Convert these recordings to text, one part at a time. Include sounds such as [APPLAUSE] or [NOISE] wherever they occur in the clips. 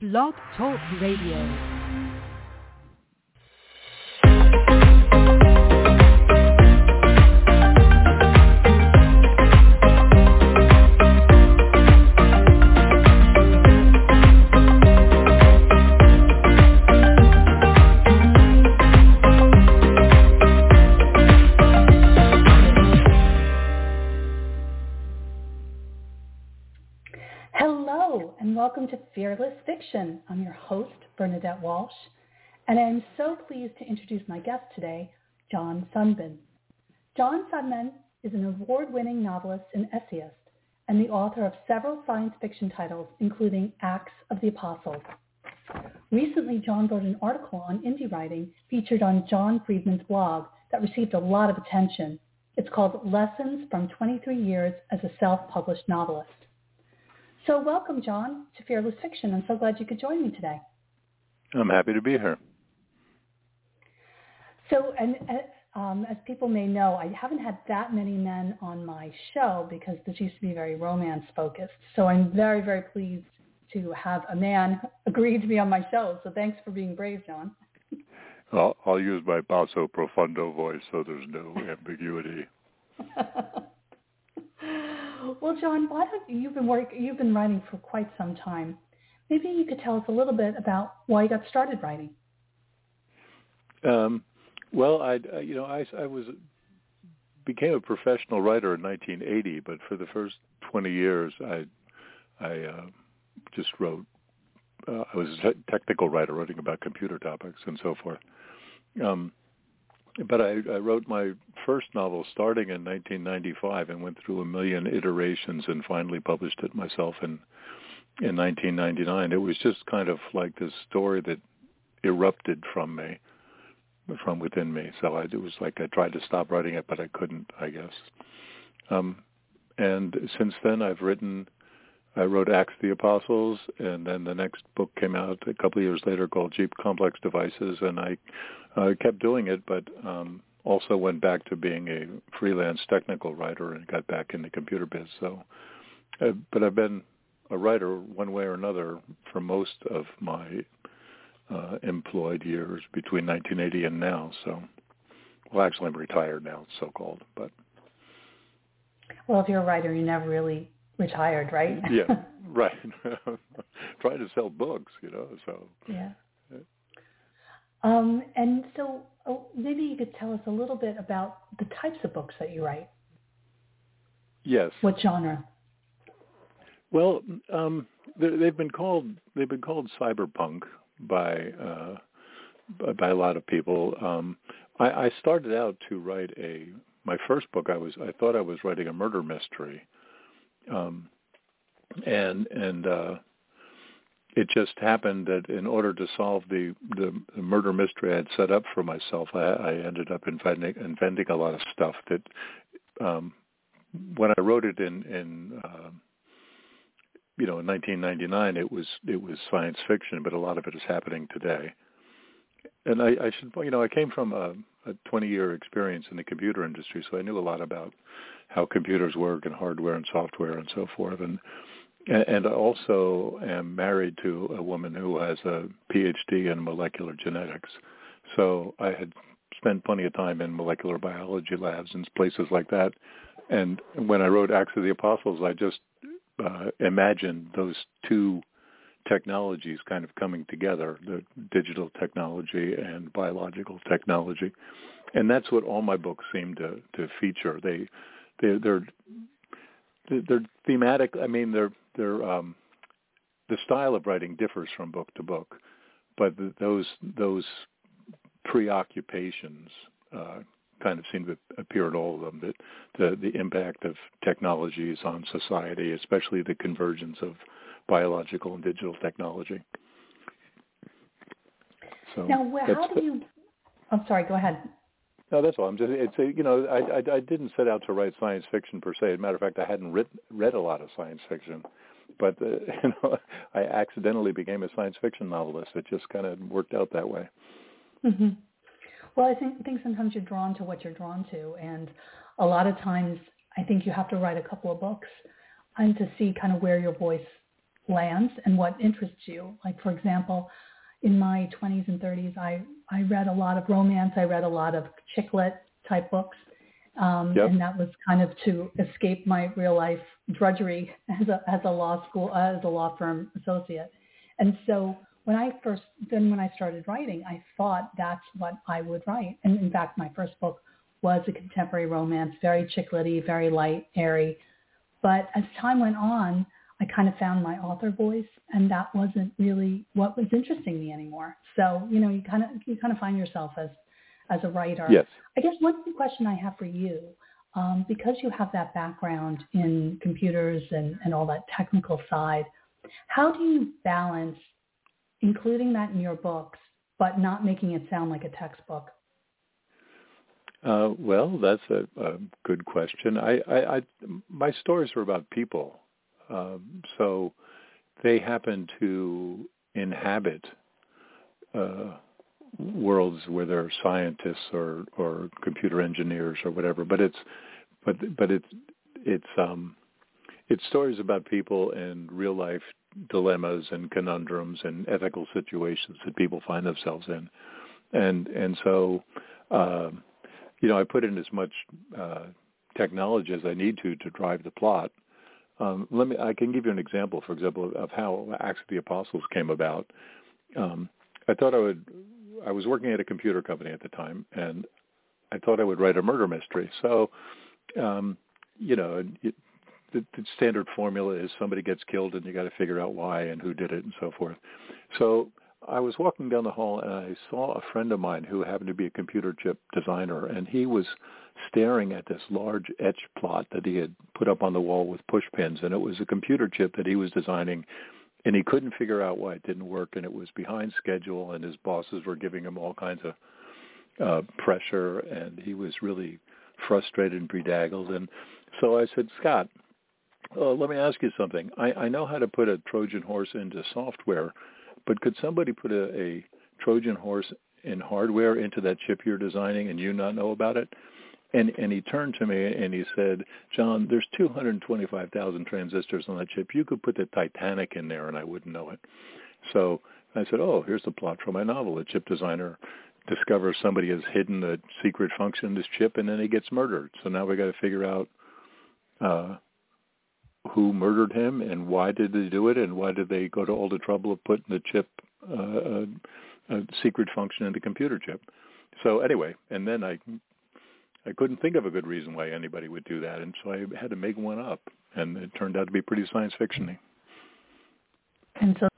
Blog Talk Radio. Welcome to Fearless Fiction. I'm your host, Bernadette Walsh, and I am so pleased to introduce my guest today, John Sundman. John Sundman is an award-winning novelist and essayist and the author of several science fiction titles, including Acts of the Apostles. Recently, John wrote an article on indie writing featured on John Friedman's blog that received a lot of attention. It's called Lessons from 23 Years as a Self-Published Novelist. So welcome, John, to Fearless Fiction. I'm so glad you could join me today. I'm happy to be here. So, and um, as people may know, I haven't had that many men on my show because this used to be very romance focused. So I'm very, very pleased to have a man [LAUGHS] agree to be on my show. So thanks for being brave, John. [LAUGHS] I'll, I'll use my basso profundo voice so there's no [LAUGHS] ambiguity. Well, John, why don't you've been work you've been writing for quite some time. Maybe you could tell us a little bit about why you got started writing. Um, well, I you know I I was became a professional writer in 1980, but for the first 20 years I I uh, just wrote. Uh, I was a technical writer, writing about computer topics and so forth. Um, but I, I wrote my first novel starting in 1995 and went through a million iterations and finally published it myself in in 1999. It was just kind of like this story that erupted from me, from within me. So I, it was like I tried to stop writing it, but I couldn't, I guess. Um, and since then, I've written. I wrote Acts the Apostles, and then the next book came out a couple of years later called Cheap Complex Devices, and I I kept doing it, but um, also went back to being a freelance technical writer and got back into computer biz. So, uh, but I've been a writer one way or another for most of my uh, employed years between 1980 and now. So, well, actually, I'm retired now, so called, but. Well, if you're a writer, you never really retired, right? yeah, [LAUGHS] right. [LAUGHS] Trying to sell books, you know. So. Yeah. Um, and so oh, maybe you could tell us a little bit about the types of books that you write. Yes. What genre? Well, um, they've been called they've been called cyberpunk by uh, by a lot of people. Um, I, I started out to write a my first book. I was I thought I was writing a murder mystery, um, and and uh, it just happened that in order to solve the, the, the murder mystery I had set up for myself, I, I ended up inventing, inventing a lot of stuff that um, when I wrote it in, in uh, you know, in 1999, it was it was science fiction, but a lot of it is happening today. And I, I should, you know, I came from a, a 20-year experience in the computer industry, so I knew a lot about how computers work and hardware and software and so forth. And and I also am married to a woman who has a PhD in molecular genetics. So I had spent plenty of time in molecular biology labs and places like that. And when I wrote Acts of the Apostles, I just uh, imagined those two technologies kind of coming together, the digital technology and biological technology. And that's what all my books seem to, to feature. They, they, they're, they're thematic. I mean, they're they're um, the style of writing differs from book to book, but the, those those preoccupations uh, kind of seem to appear in all of them. That the the impact of technologies on society, especially the convergence of biological and digital technology. So now, how do you? I'm sorry. Go ahead. No, that's all. I'm just it's a, you know I, I I didn't set out to write science fiction per se. As a matter of fact, I hadn't written read a lot of science fiction, but uh, [LAUGHS] you know I accidentally became a science fiction novelist. It just kind of worked out that way. Mm-hmm. Well, I think I think sometimes you're drawn to what you're drawn to, and a lot of times I think you have to write a couple of books and to see kind of where your voice lands and what interests you. Like for example, in my 20s and 30s, I I read a lot of romance. I read a lot of chick lit type books, um, yep. and that was kind of to escape my real life drudgery [LAUGHS] as a as a law school uh, as a law firm associate. And so when I first then when I started writing, I thought that's what I would write. And in fact, my first book was a contemporary romance, very chiclety, very light, airy. But as time went on, I kind of found my author voice, and that wasn't really what was interesting me anymore. So you know, you kind of you kind of find yourself as as a writer. Yes. I guess one question I have for you, um, because you have that background in computers and, and all that technical side, how do you balance including that in your books, but not making it sound like a textbook? Uh, well, that's a, a good question. I, I, I, my stories are about people, um, so they happen to inhabit uh, worlds where there are scientists or, or computer engineers or whatever. But it's, but but it's it's um, it's stories about people and real life dilemmas and conundrums and ethical situations that people find themselves in, and and so. Uh, you know, I put in as much uh, technology as I need to to drive the plot. Um, let me. I can give you an example, for example, of how Acts of the Apostles came about. Um, I thought I would. I was working at a computer company at the time, and I thought I would write a murder mystery. So, um, you know, it, the, the standard formula is somebody gets killed, and you got to figure out why and who did it, and so forth. So I was walking down the hall and I saw a friend of mine who happened to be a computer chip designer, and he was staring at this large etch plot that he had put up on the wall with push pins, and it was a computer chip that he was designing, and he couldn't figure out why it didn't work, and it was behind schedule, and his bosses were giving him all kinds of uh, pressure, and he was really frustrated and bedazzled, and so I said, Scott, uh, let me ask you something. I, I know how to put a Trojan horse into software but could somebody put a, a Trojan horse in hardware into that chip you're designing and you not know about it? And and he turned to me and he said, John, there's 225,000 transistors on that chip. You could put the Titanic in there and I wouldn't know it. So I said, oh, here's the plot for my novel. A chip designer discovers somebody has hidden a secret function in this chip and then he gets murdered. So now we got to figure out uh, who murdered him and why did they do it and why did they go to all the trouble of putting the chip, uh, a, a secret function in the computer chip. So anyway, and then I I couldn't think of a good reason why anybody would do that, and so I had to make one up, and it turned out to be pretty science fictiony. And so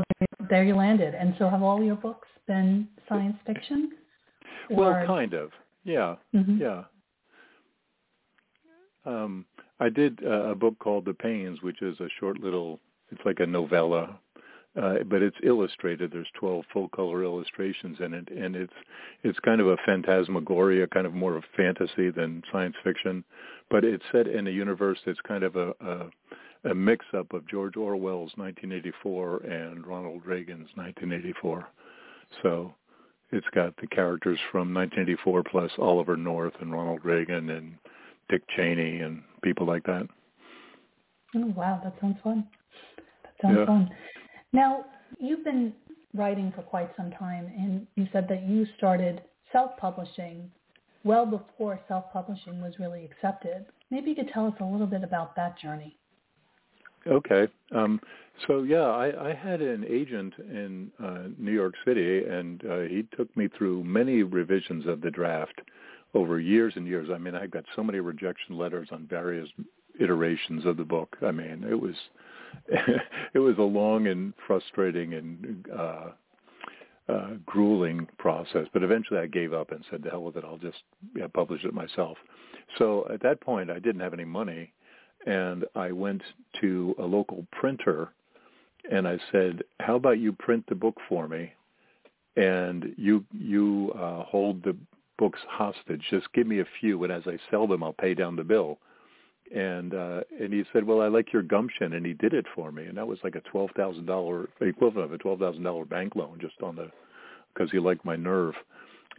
there you landed. And so have all your books been science fiction? Or... Well, kind of. Yeah. Mm-hmm. Yeah. Um, I did uh, a book called The Pains, which is a short little. It's like a novella, uh, but it's illustrated. There's 12 full color illustrations in it, and it's it's kind of a phantasmagoria, kind of more of fantasy than science fiction, but it's set in a universe that's kind of a, a, a mix up of George Orwell's 1984 and Ronald Reagan's 1984. So it's got the characters from 1984 plus Oliver North and Ronald Reagan and Dick Cheney and people like that. Oh wow, that sounds fun. That sounds yeah. fun. Now you've been writing for quite some time, and you said that you started self-publishing well before self-publishing was really accepted. Maybe you could tell us a little bit about that journey. Okay. Um, so yeah, I, I had an agent in uh, New York City, and uh, he took me through many revisions of the draft over years and years. I mean, I got so many rejection letters on various iterations of the book. I mean, it was [LAUGHS] it was a long and frustrating and uh, uh, grueling process. But eventually, I gave up and said, "The hell with it! I'll just yeah, publish it myself." So at that point, I didn't have any money, and I went to a local printer, and I said, "How about you print the book for me?" and you you uh, hold the books hostage. Just give me a few, and as I sell them, I'll pay down the bill. And uh, and he said, well, I like your gumption, and he did it for me, and that was like a twelve thousand dollar equivalent of a twelve thousand dollar bank loan just on the because he liked my nerve.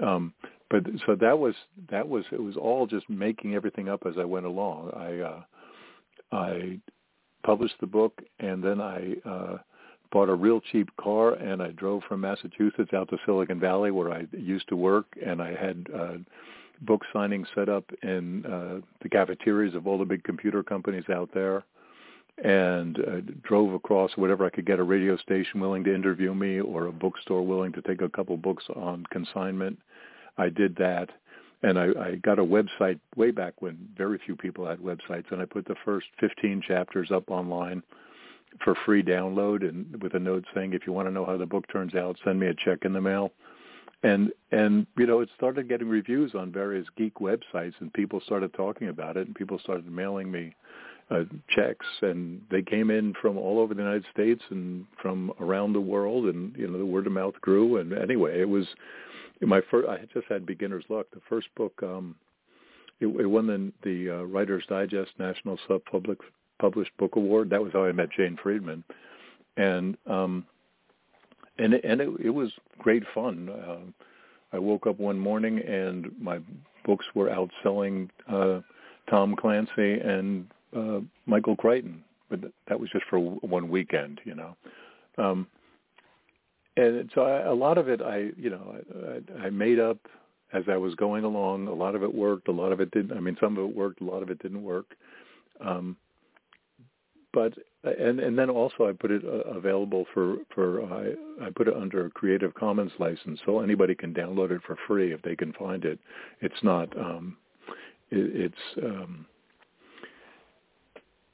Um, but so that was that was it was all just making everything up as I went along. I uh, I published the book, and then I uh, bought a real cheap car and I drove from Massachusetts out to Silicon Valley where I used to work and I had uh, book signings set up in uh, the cafeterias of all the big computer companies out there and uh, drove across whatever I could get a radio station willing to interview me or a bookstore willing to take a couple books on consignment. I did that and I, I got a website way back when very few people had websites and I put the first 15 chapters up online for free download and with a note saying if you want to know how the book turns out send me a check in the mail. And and you know it started getting reviews on various geek websites and people started talking about it and people started mailing me uh, checks. And they came in from all over the United States and from around the world and you know the word of mouth grew. And anyway it was my first I just had beginner's luck. The first book um it, it won the the uh, Writers Digest National Sub Public Published Book Award that was how I met Jane Friedman and um and and it, it was great fun. Uh, I woke up one morning and my books were outselling uh, Tom Clancy and uh, Michael Crichton, but that was just for one weekend, you know. Um, and so I, a lot of it, I you know, I, I made up as I was going along. A lot of it worked. A lot of it didn't. I mean, some of it worked. A lot of it didn't work. Um, but and and then also I put it uh, available for for I I put it under a Creative Commons license, so anybody can download it for free if they can find it. It's not um, it, it's um,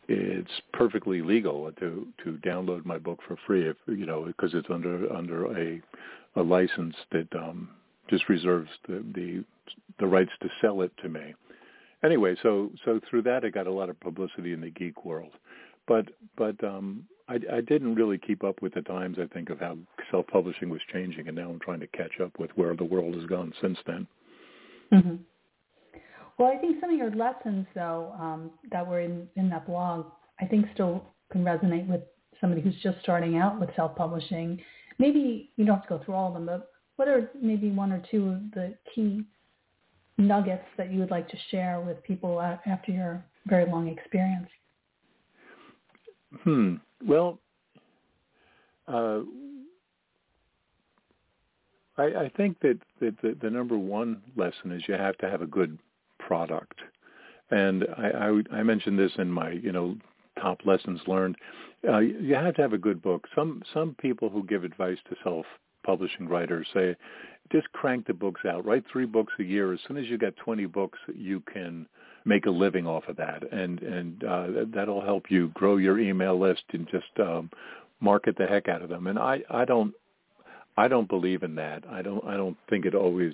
it's perfectly legal to to download my book for free if you know because it's under under a a license that um, just reserves the, the the rights to sell it to me. Anyway, so so through that I got a lot of publicity in the geek world but but um, I, I didn't really keep up with the times. I think of how self-publishing was changing, and now I'm trying to catch up with where the world has gone since then. Mm-hmm. Well, I think some of your lessons, though, um, that were in, in that blog, I think still can resonate with somebody who's just starting out with self-publishing. Maybe you don't have to go through all of them, but what are maybe one or two of the key nuggets that you would like to share with people after your very long experience? Hmm. Well, uh, I, I think that, that the, the number one lesson is you have to have a good product, and I, I, I mentioned this in my you know top lessons learned. Uh, you have to have a good book. Some some people who give advice to self publishing writers say, just crank the books out. Write three books a year. As soon as you get 20 books, you can make a living off of that, and and uh, that'll help you grow your email list and just um, market the heck out of them. And I I don't I don't believe in that. I don't I don't think it always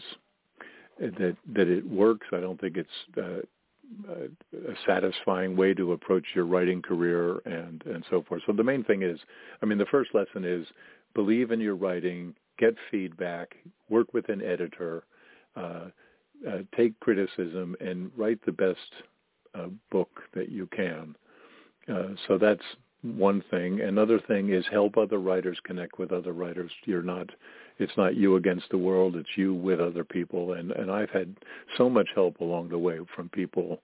that that it works. I don't think it's uh, a satisfying way to approach your writing career and and so forth. So the main thing is, I mean, the first lesson is believe in your writing, get feedback, work with an editor. Uh, uh, take criticism and write the best uh, book that you can. Uh, so that's one thing. Another thing is help other writers connect with other writers. You're not, it's not you against the world. It's you with other people. And and I've had so much help along the way from people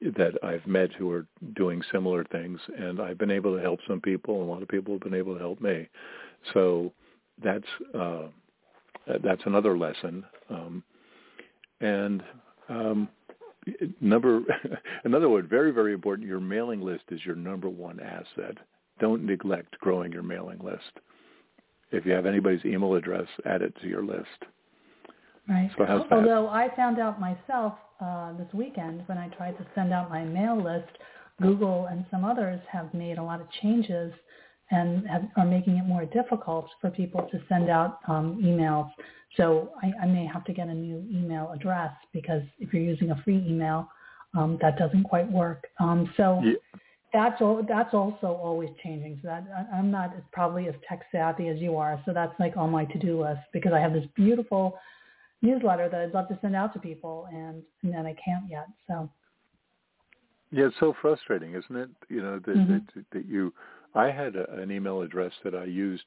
that I've met who are doing similar things, and I've been able to help some people. A lot of people have been able to help me. So that's uh, that's another lesson. Um, and um, number [LAUGHS] another one, very very important. Your mailing list is your number one asset. Don't neglect growing your mailing list. If you have anybody's email address, add it to your list. Right. So Although I found out myself uh, this weekend when I tried to send out my mail list, Google and some others have made a lot of changes and have, are making it more difficult for people to send out um, emails. So I, I, may have to get a new email address because if you're using a free email, um, that doesn't quite work. Um, so yeah. that's all, that's also always changing. So that I'm not as probably as tech savvy as you are. So that's like on my to-do list because I have this beautiful newsletter that I'd love to send out to people, and, and then I can't yet. So. Yeah, it's so frustrating, isn't it? You know that mm-hmm. that, that you I had a, an email address that I used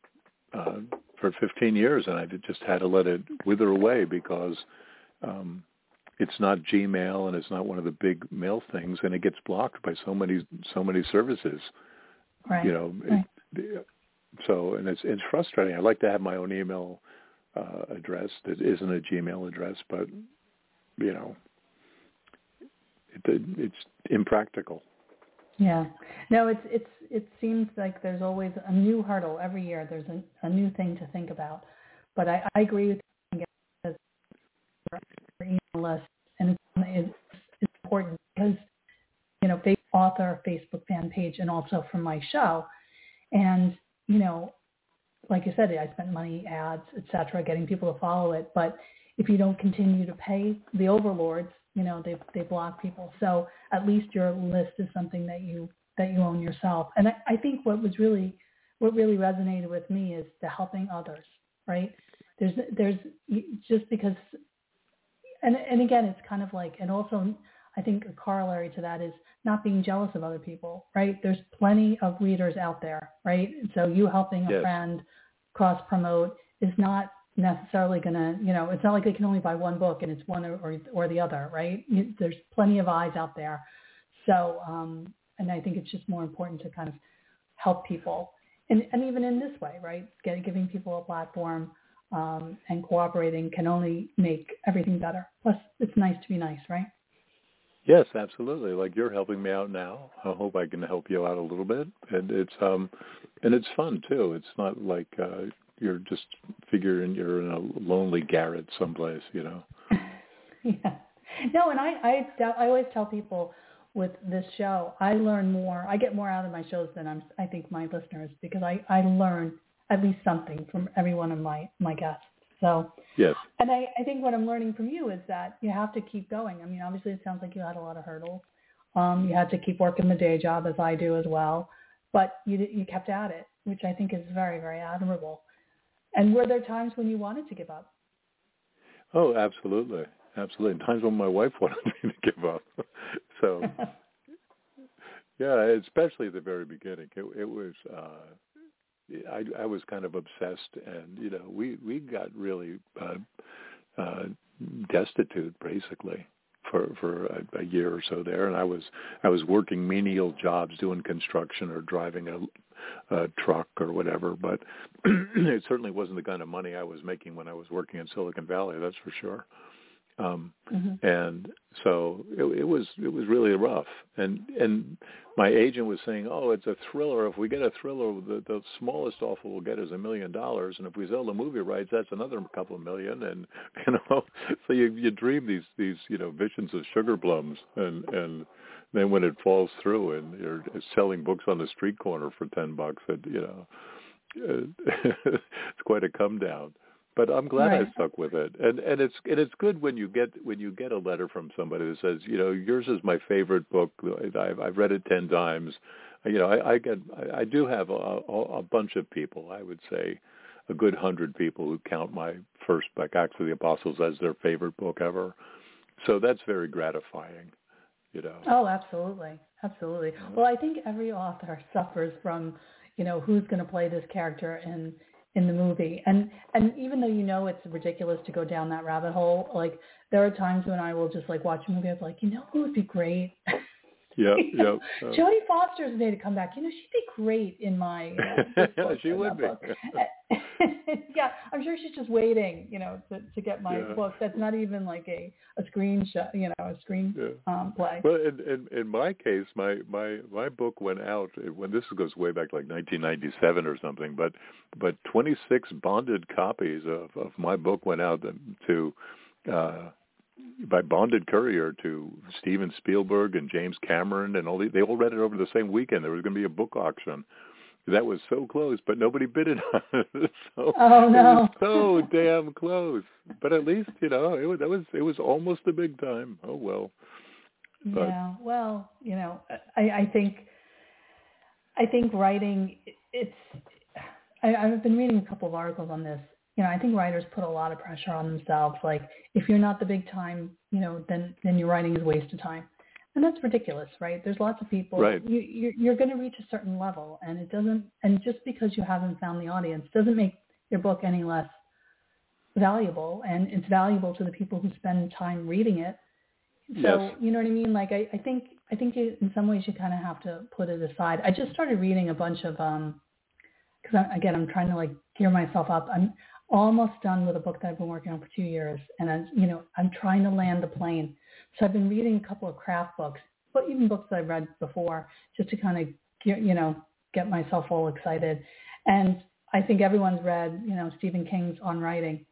uh, for 15 years, and I just had to let it wither away because um, it's not Gmail and it's not one of the big mail things, and it gets blocked by so many so many services. Right. You know, right. It, so, and it's it's frustrating. I like to have my own email uh, address that isn't a Gmail address, but you know, it, it's impractical. Yeah. No, it's it's it seems like there's always a new hurdle every year. There's a, a new thing to think about. But I, I agree with you email list and it's, important because you know, author Facebook fan page and also from my show. And, you know, like I said, I spent money, ads, etc., getting people to follow it. But if you don't continue to pay the overlords, you know, they they block people. So at least your list is something that you that you own yourself. And I, I think what was really what really resonated with me is the helping others, right? There's there's just because and and again it's kind of like and also I think a corollary to that is not being jealous of other people, right? There's plenty of readers out there, right? So you helping a yes. friend cross promote is not necessarily going to, you know, it's not like they can only buy one book and it's one or, or, or the other, right? There's plenty of eyes out there. So, um, and I think it's just more important to kind of help people. And, and even in this way, right? Get, giving people a platform um, and cooperating can only make everything better. Plus, it's nice to be nice, right? Yes, absolutely. Like you're helping me out now. I hope I can help you out a little bit. And it's um and it's fun too. It's not like uh you're just figuring you're in a lonely garret someplace, you know. [LAUGHS] yeah. No, and I I I always tell people with this show, I learn more. I get more out of my shows than I'm I think my listeners because I I learn at least something from every one of my my guests. So yes, and I, I think what I'm learning from you is that you have to keep going. I mean, obviously, it sounds like you had a lot of hurdles. Um, you had to keep working the day job as I do as well, but you you kept at it, which I think is very very admirable. And were there times when you wanted to give up? Oh, absolutely, absolutely. Times when my wife [LAUGHS] wanted me to give up. [LAUGHS] so, [LAUGHS] yeah, especially at the very beginning, it, it was uh, I, I was kind of obsessed, and you know, we we got really uh, uh, destitute basically for for a, a year or so there, and I was I was working menial jobs, doing construction or driving a, a truck or whatever. But [CLEARS THROAT] it certainly wasn't the kind of money I was making when I was working in Silicon Valley. That's for sure. Um, mm-hmm. And so it, it was it was really rough. And and my agent was saying, oh, it's a thriller. If we get a thriller, the, the smallest offer we'll get is a million dollars, and if we sell the movie rights, that's another couple of million. And [LAUGHS] you know, so you you dream these these you know visions of sugar plums, and and then when it falls through, and you're selling books on the street corner for ten bucks, and you know, [LAUGHS] it's quite a come down but I'm glad right. I stuck with it. And and it's and it's good when you get when you get a letter from somebody that says, you know, yours is my favorite book. I've I've read it ten times. You know, I, I get I, I do have a, a, a bunch of people. I would say a good hundred people who count my first book, Acts of the Apostles, as their favorite book ever. So that's very gratifying. You know. Oh, absolutely, absolutely. Well, I think every author [LAUGHS] suffers from, you know, who's going to play this character in in the movie. And and even though you know it's ridiculous to go down that rabbit hole, like there are times when I will just like watch a movie. I'm like, you know who would be great? [LAUGHS] [LAUGHS] Yeah, yeah. Uh, Jodie Foster's made to come back. You know, she'd be great in my. Uh, [LAUGHS] yeah, she would be. [LAUGHS] yeah, I'm sure she's just waiting, you know, to to get my yeah. book. That's not even like a a screen show, you know, a screen yeah. um, play. Well, in, in in my case, my my my book went out when this goes way back, like 1997 or something. But but 26 bonded copies of of my book went out to. uh by bonded courier to Steven Spielberg and James Cameron and all the, they all read it over the same weekend. There was going to be a book auction. That was so close, but nobody bid it on it. [LAUGHS] so, oh no! It so damn close. But at least you know it was that was it was almost a big time. Oh well. But, yeah. Well, you know, I, I think I think writing it's I, I've been reading a couple of articles on this you know, I think writers put a lot of pressure on themselves. Like, if you're not the big time, you know, then then your writing is a waste of time, and that's ridiculous, right? There's lots of people. Right. You, you're, you're going to reach a certain level, and it doesn't. And just because you haven't found the audience doesn't make your book any less valuable, and it's valuable to the people who spend time reading it. So yes. you know what I mean? Like, I, I think I think you, in some ways you kind of have to put it aside. I just started reading a bunch of um because again, I'm trying to like gear myself up. I'm almost done with a book that I've been working on for two years, and I'm, you know, I'm trying to land the plane. So I've been reading a couple of craft books, but even books that I've read before, just to kind of, you know, get myself all excited. And I think everyone's read, you know, Stephen King's On Writing.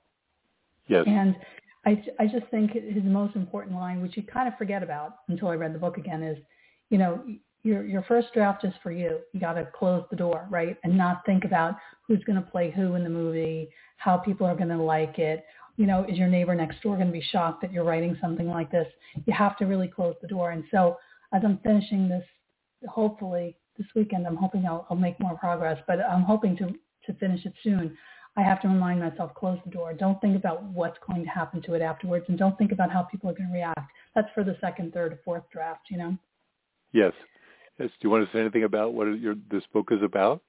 Yes. And I, I just think his most important line, which you kind of forget about until I read the book again, is, you know, your your first draft is for you. You got to close the door, right, and not think about who's going to play who in the movie, how people are going to like it. You know, is your neighbor next door going to be shocked that you're writing something like this? You have to really close the door. And so, as I'm finishing this, hopefully this weekend, I'm hoping I'll, I'll make more progress. But I'm hoping to to finish it soon. I have to remind myself, close the door. Don't think about what's going to happen to it afterwards, and don't think about how people are going to react. That's for the second, third, fourth draft. You know. Yes. Yes. Do you want to say anything about what your, this book is about?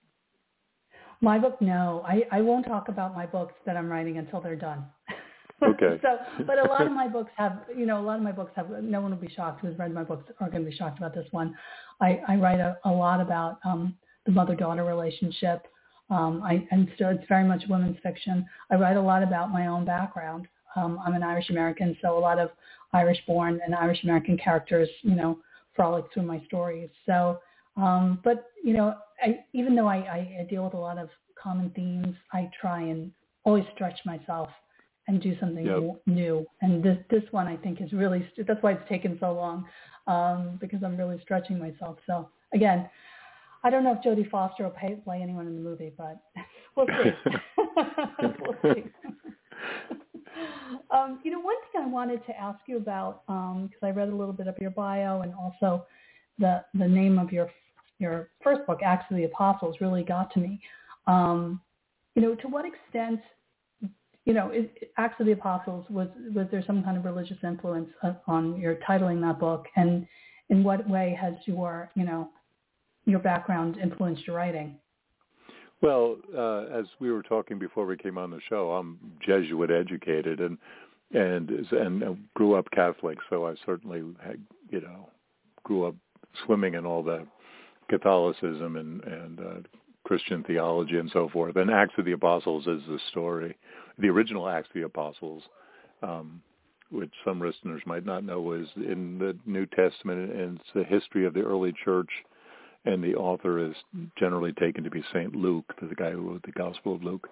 My book, no. I, I won't talk about my books that I'm writing until they're done. [LAUGHS] Okay. [LAUGHS] so, but a lot of my [LAUGHS] books have, you know, a lot of my books have. No one will be shocked who's read my books are going to be shocked about this one. I, I write a, a lot about um, the mother-daughter relationship. Um, I, and so it's very much women's fiction. I write a lot about my own background. Um, I'm an Irish American, so a lot of Irish-born and Irish American characters, you know, frolic through my stories. So, um, but you know, I, even though I, I, I deal with a lot of common themes, I try and always stretch myself and do something Yep. new. And this this one I think is really that's why it's taken so long um, because I'm really stretching myself. So again, I don't know if Jodie Foster will pay, play anyone in the movie, but [LAUGHS] we'll see. [LAUGHS] [LAUGHS] we'll see. um, you know, one thing I wanted to ask you about because I read a little bit of your bio and also the the name of your your first book, Acts of the Apostles, really got to me. Um, you know, to what extent, you know, is, Acts of the Apostles was was there some kind of religious influence on your titling that book, and in what way has your you know your background influenced your writing? Well, uh, as we were talking before we came on the show, I'm Jesuit educated and and and grew up Catholic, so I certainly had, you know grew up swimming in all the Catholicism and and uh, Christian theology and so forth. And Acts of the Apostles is the story, the original Acts of the Apostles, um, which some listeners might not know was in the New Testament, and it's the history of the early church. And the author is generally taken to be Saint Luke, the guy who wrote the Gospel of Luke.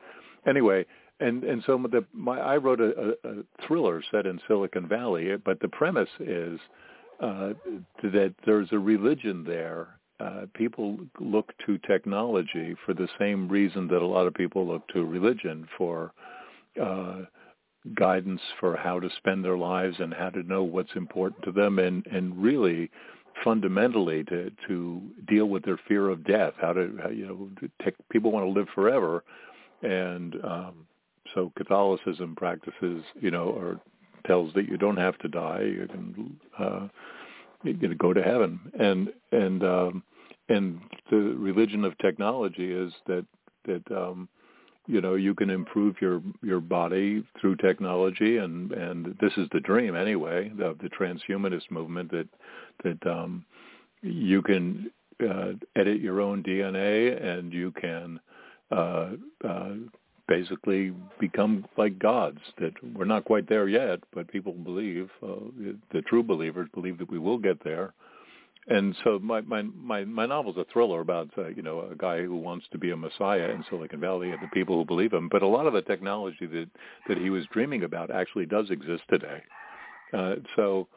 Anyway, and and so the, my I wrote a, a, a thriller set in Silicon Valley, but the premise is uh, that there's a religion there uh, people look to technology for the same reason that a lot of people look to religion for uh, guidance for how to spend their lives and how to know what's important to them and, and really fundamentally to, to deal with their fear of death, how to, how, you know, tech, people want to live forever. And um, so Catholicism practices, you know, or tells that you don't have to die. You can, uh, you can go to heaven. And, and, um, and the religion of technology is that that um, you know you can improve your your body through technology, and and this is the dream anyway of the transhumanist movement that that um, you can uh, edit your own DNA and you can uh, uh, basically become like gods. That we're not quite there yet, but people believe uh, the true believers believe that we will get there and so my my my my novel's a thriller about uh, you know a guy who wants to be a messiah in Silicon Valley and the people who believe him. But a lot of the technology that that he was dreaming about actually does exist today. Uh, so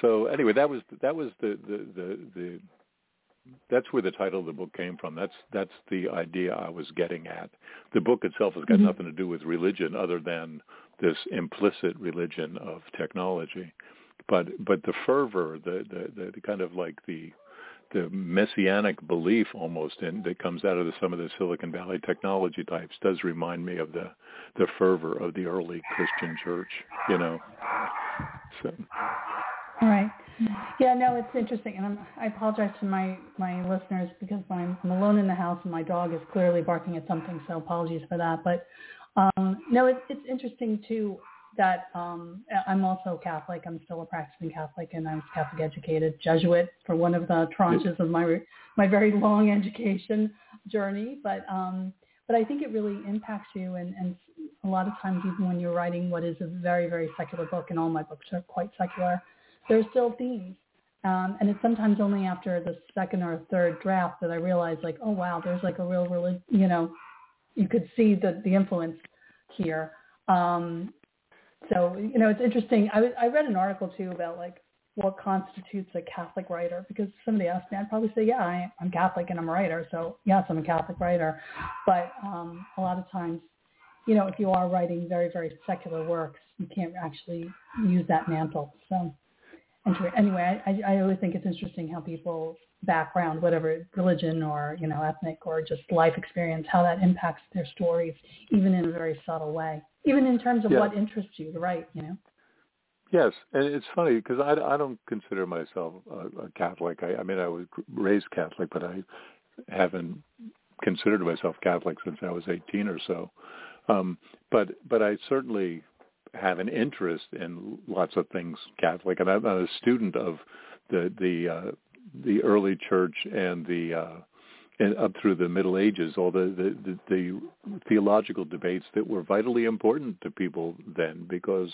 so anyway, that was that was the the the, the that's where the title of the book came from. That's that's the idea I was getting at. The book itself has got Mhm. nothing to do with religion other than this implicit religion of technology but but the fervor, the, the the kind of like the the messianic belief almost in that comes out of the, some of the Silicon Valley technology types does remind me of the the fervor of the early Christian church, you know. So All right. Yeah, no, it's interesting, and I'm, I apologize to my my listeners because I'm, I'm alone in the house and my dog is clearly barking at something. So apologies for that. But um, no, it's it's interesting too that um, I'm also Catholic. I'm still a practicing Catholic, and I was Catholic educated, Jesuit for one of the tranches of my my very long education journey. But um, but I think it really impacts you. And, and a lot of times, even when you're writing what is a very, very secular book, and all my books are quite secular, there's still themes. Um, and it's sometimes only after the second or third draft that I realize, like, oh wow, there's like a real, religion. you know, you could see the the influence here. Um, so you know, it's interesting. I, I read an article too about like what constitutes a Catholic writer? Because somebody asked me, I'd probably say, yeah, I, I'm Catholic and I'm a writer. So yes, I'm a Catholic writer. But um, a lot of times, you know, if you are writing very, very secular works, you can't actually use that mantle. So anyway, I, I always think it's interesting how people background, whatever religion or, you know, ethnic or just life experience, how that impacts their stories, even in a very subtle way, even in terms of yeah. what interests you to write, you know? Yes, and it's funny because I, I don't consider myself a, a Catholic. I, I mean, I was raised Catholic, but I haven't considered myself Catholic since I was 18 or so. Um, but but I certainly have an interest in lots of things Catholic, and I'm a student of the the uh, the early church and the uh, and up through the Middle Ages, all the, the, the, the theological debates that were vitally important to people then, because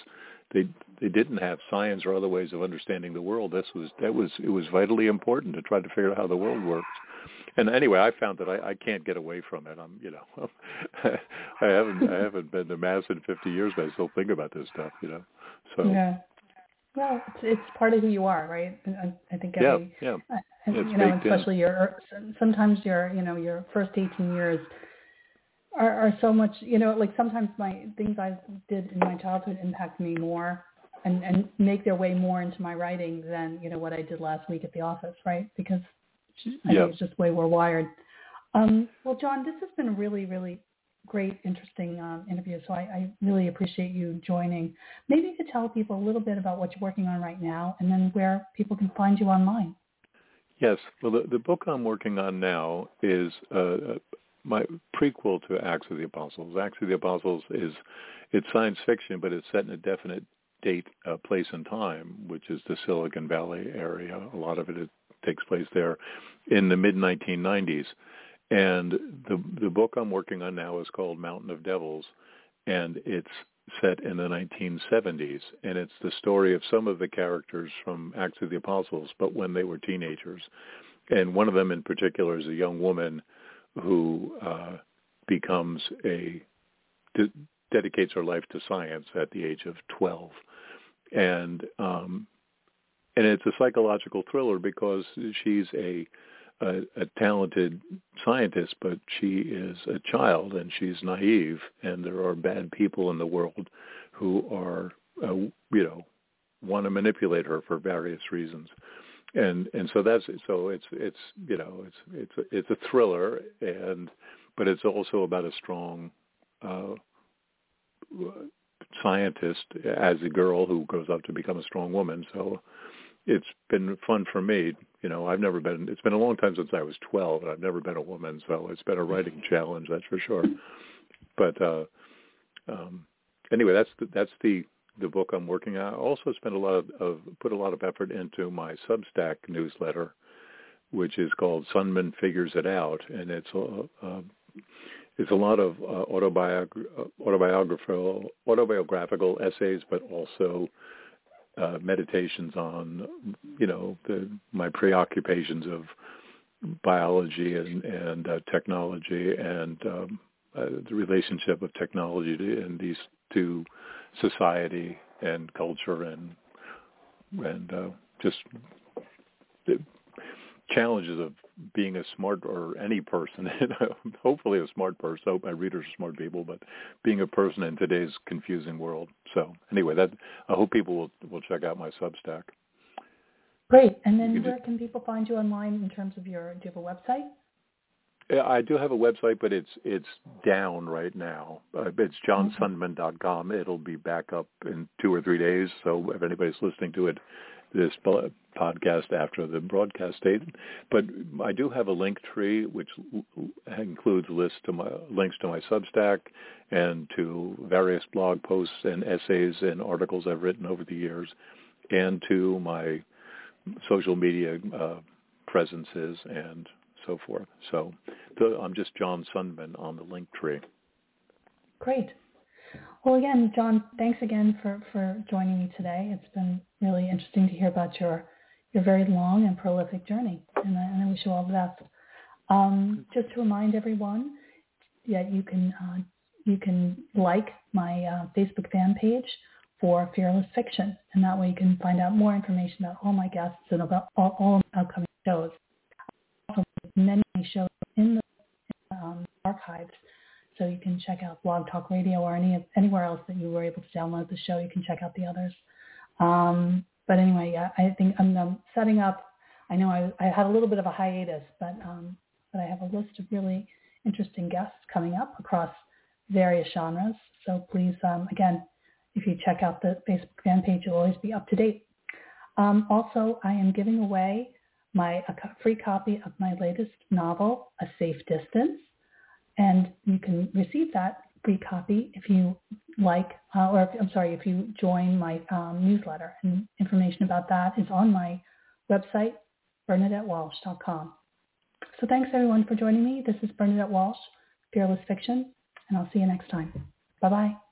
they they didn't have science or other ways of understanding the world. This was that was it was vitally important to try to figure out how the world works. And anyway, I found that I, I can't get away from it. I'm you know [LAUGHS] I haven't I haven't been to mass in 50 years, but I still think about this stuff. You know, so yeah. Well, it's, it's part of who you are, right? I, I think every, yeah, yeah. And, you know, especially in. your sometimes your you know your first 18 years are, are so much, you know, like sometimes my things I did in my childhood impact me more and, and make their way more into my writing than, you know, what I did last week at the office, right? Because I yep. think it's just the way we're wired. Um, well, John, this has been really, really great, interesting um, interview. So I, I really appreciate you joining. Maybe you could tell people a little bit about what you're working on right now and then where people can find you online. Yes. Well, the, the book I'm working on now is uh, my prequel to Acts of the Apostles. Acts of the Apostles is it's science fiction, but it's set in a definite date, uh, place, and time, which is the Silicon Valley area. A lot of it, it takes place there in the mid 1990s. And the the book I'm working on now is called Mountain of Devils, and it's set in the 1970s, and it's the story of some of the characters from Acts of the Apostles, but when they were teenagers. And one of them in particular is a young woman who uh, becomes a de- dedicates her life to science at the age of 12, and um, and it's a psychological thriller because she's a, a a talented scientist, but she is a child and she's naive, and there are bad people in the world who are uh, you know want to manipulate her for various reasons. And and so that's so it's it's you know it's it's a, it's a thriller and but it's also about a strong uh scientist as a girl who grows up to become a strong woman. So it's been fun for me you know i've never been it's been a long time since i was 12 and i've never been a woman so it's been a writing challenge that's for sure but uh um anyway that's the, that's the the book I'm working on. I also spent a lot of, of put a lot of effort into my Substack newsletter, which is called Sundman Figures It Out, and it's a, a it's a lot of uh, autobiog- autobiographical autobiographical essays, but also uh, meditations on you know the, my preoccupations of biology and, and uh, technology and um, uh, the relationship of technology to, and these two society and culture and and uh, just the challenges of being a smart or any person, [LAUGHS] hopefully a smart person. I hope my readers are smart people, but being a person in today's confusing world. So anyway, that I hope people will will check out my Substack. Great. And then where can people find you online in terms of your? Do you have a website? I do have a website, but it's it's down right now. Uh, it's johnsundman.com. It'll be back up in two or three days. So if anybody's listening to it, this podcast after the broadcast date, but I do have a link tree which includes lists to my links to my Substack and to various blog posts and essays and articles I've written over the years, and to my social media uh, presences and so forth. So the, I'm just John Sundman on the Linktree. Great. Well, again, John, thanks again for, for joining me today. It's been really interesting to hear about your your very long and prolific journey, and I, and I wish you all the best. Um, just to remind everyone that you can uh, you can like my uh, Facebook fan page for Fearless Fiction, and that way you can find out more information about all my guests and about all, all upcoming shows. Also, many shows in the um, archives, so you can check out Blog Talk Radio or any anywhere else that you were able to download the show. You can check out the others. Um, but anyway, yeah, I think I'm, I'm setting up. I know I, I, had a little bit of a hiatus, but um, but I have a list of really interesting guests coming up across various genres. So please, um, again, if you check out the Facebook fan page, you'll always be up to date. Um, also, I am giving away my a free copy of my latest novel, A Safe Distance, and you can receive that free copy if you like, uh, or if, I'm sorry, if you join my um, newsletter. And information about that is on my website, bernadettewalsh.com. So thanks everyone for joining me. This is Bernadette Walsh, Fearless Fiction, and I'll see you next time. Bye-bye.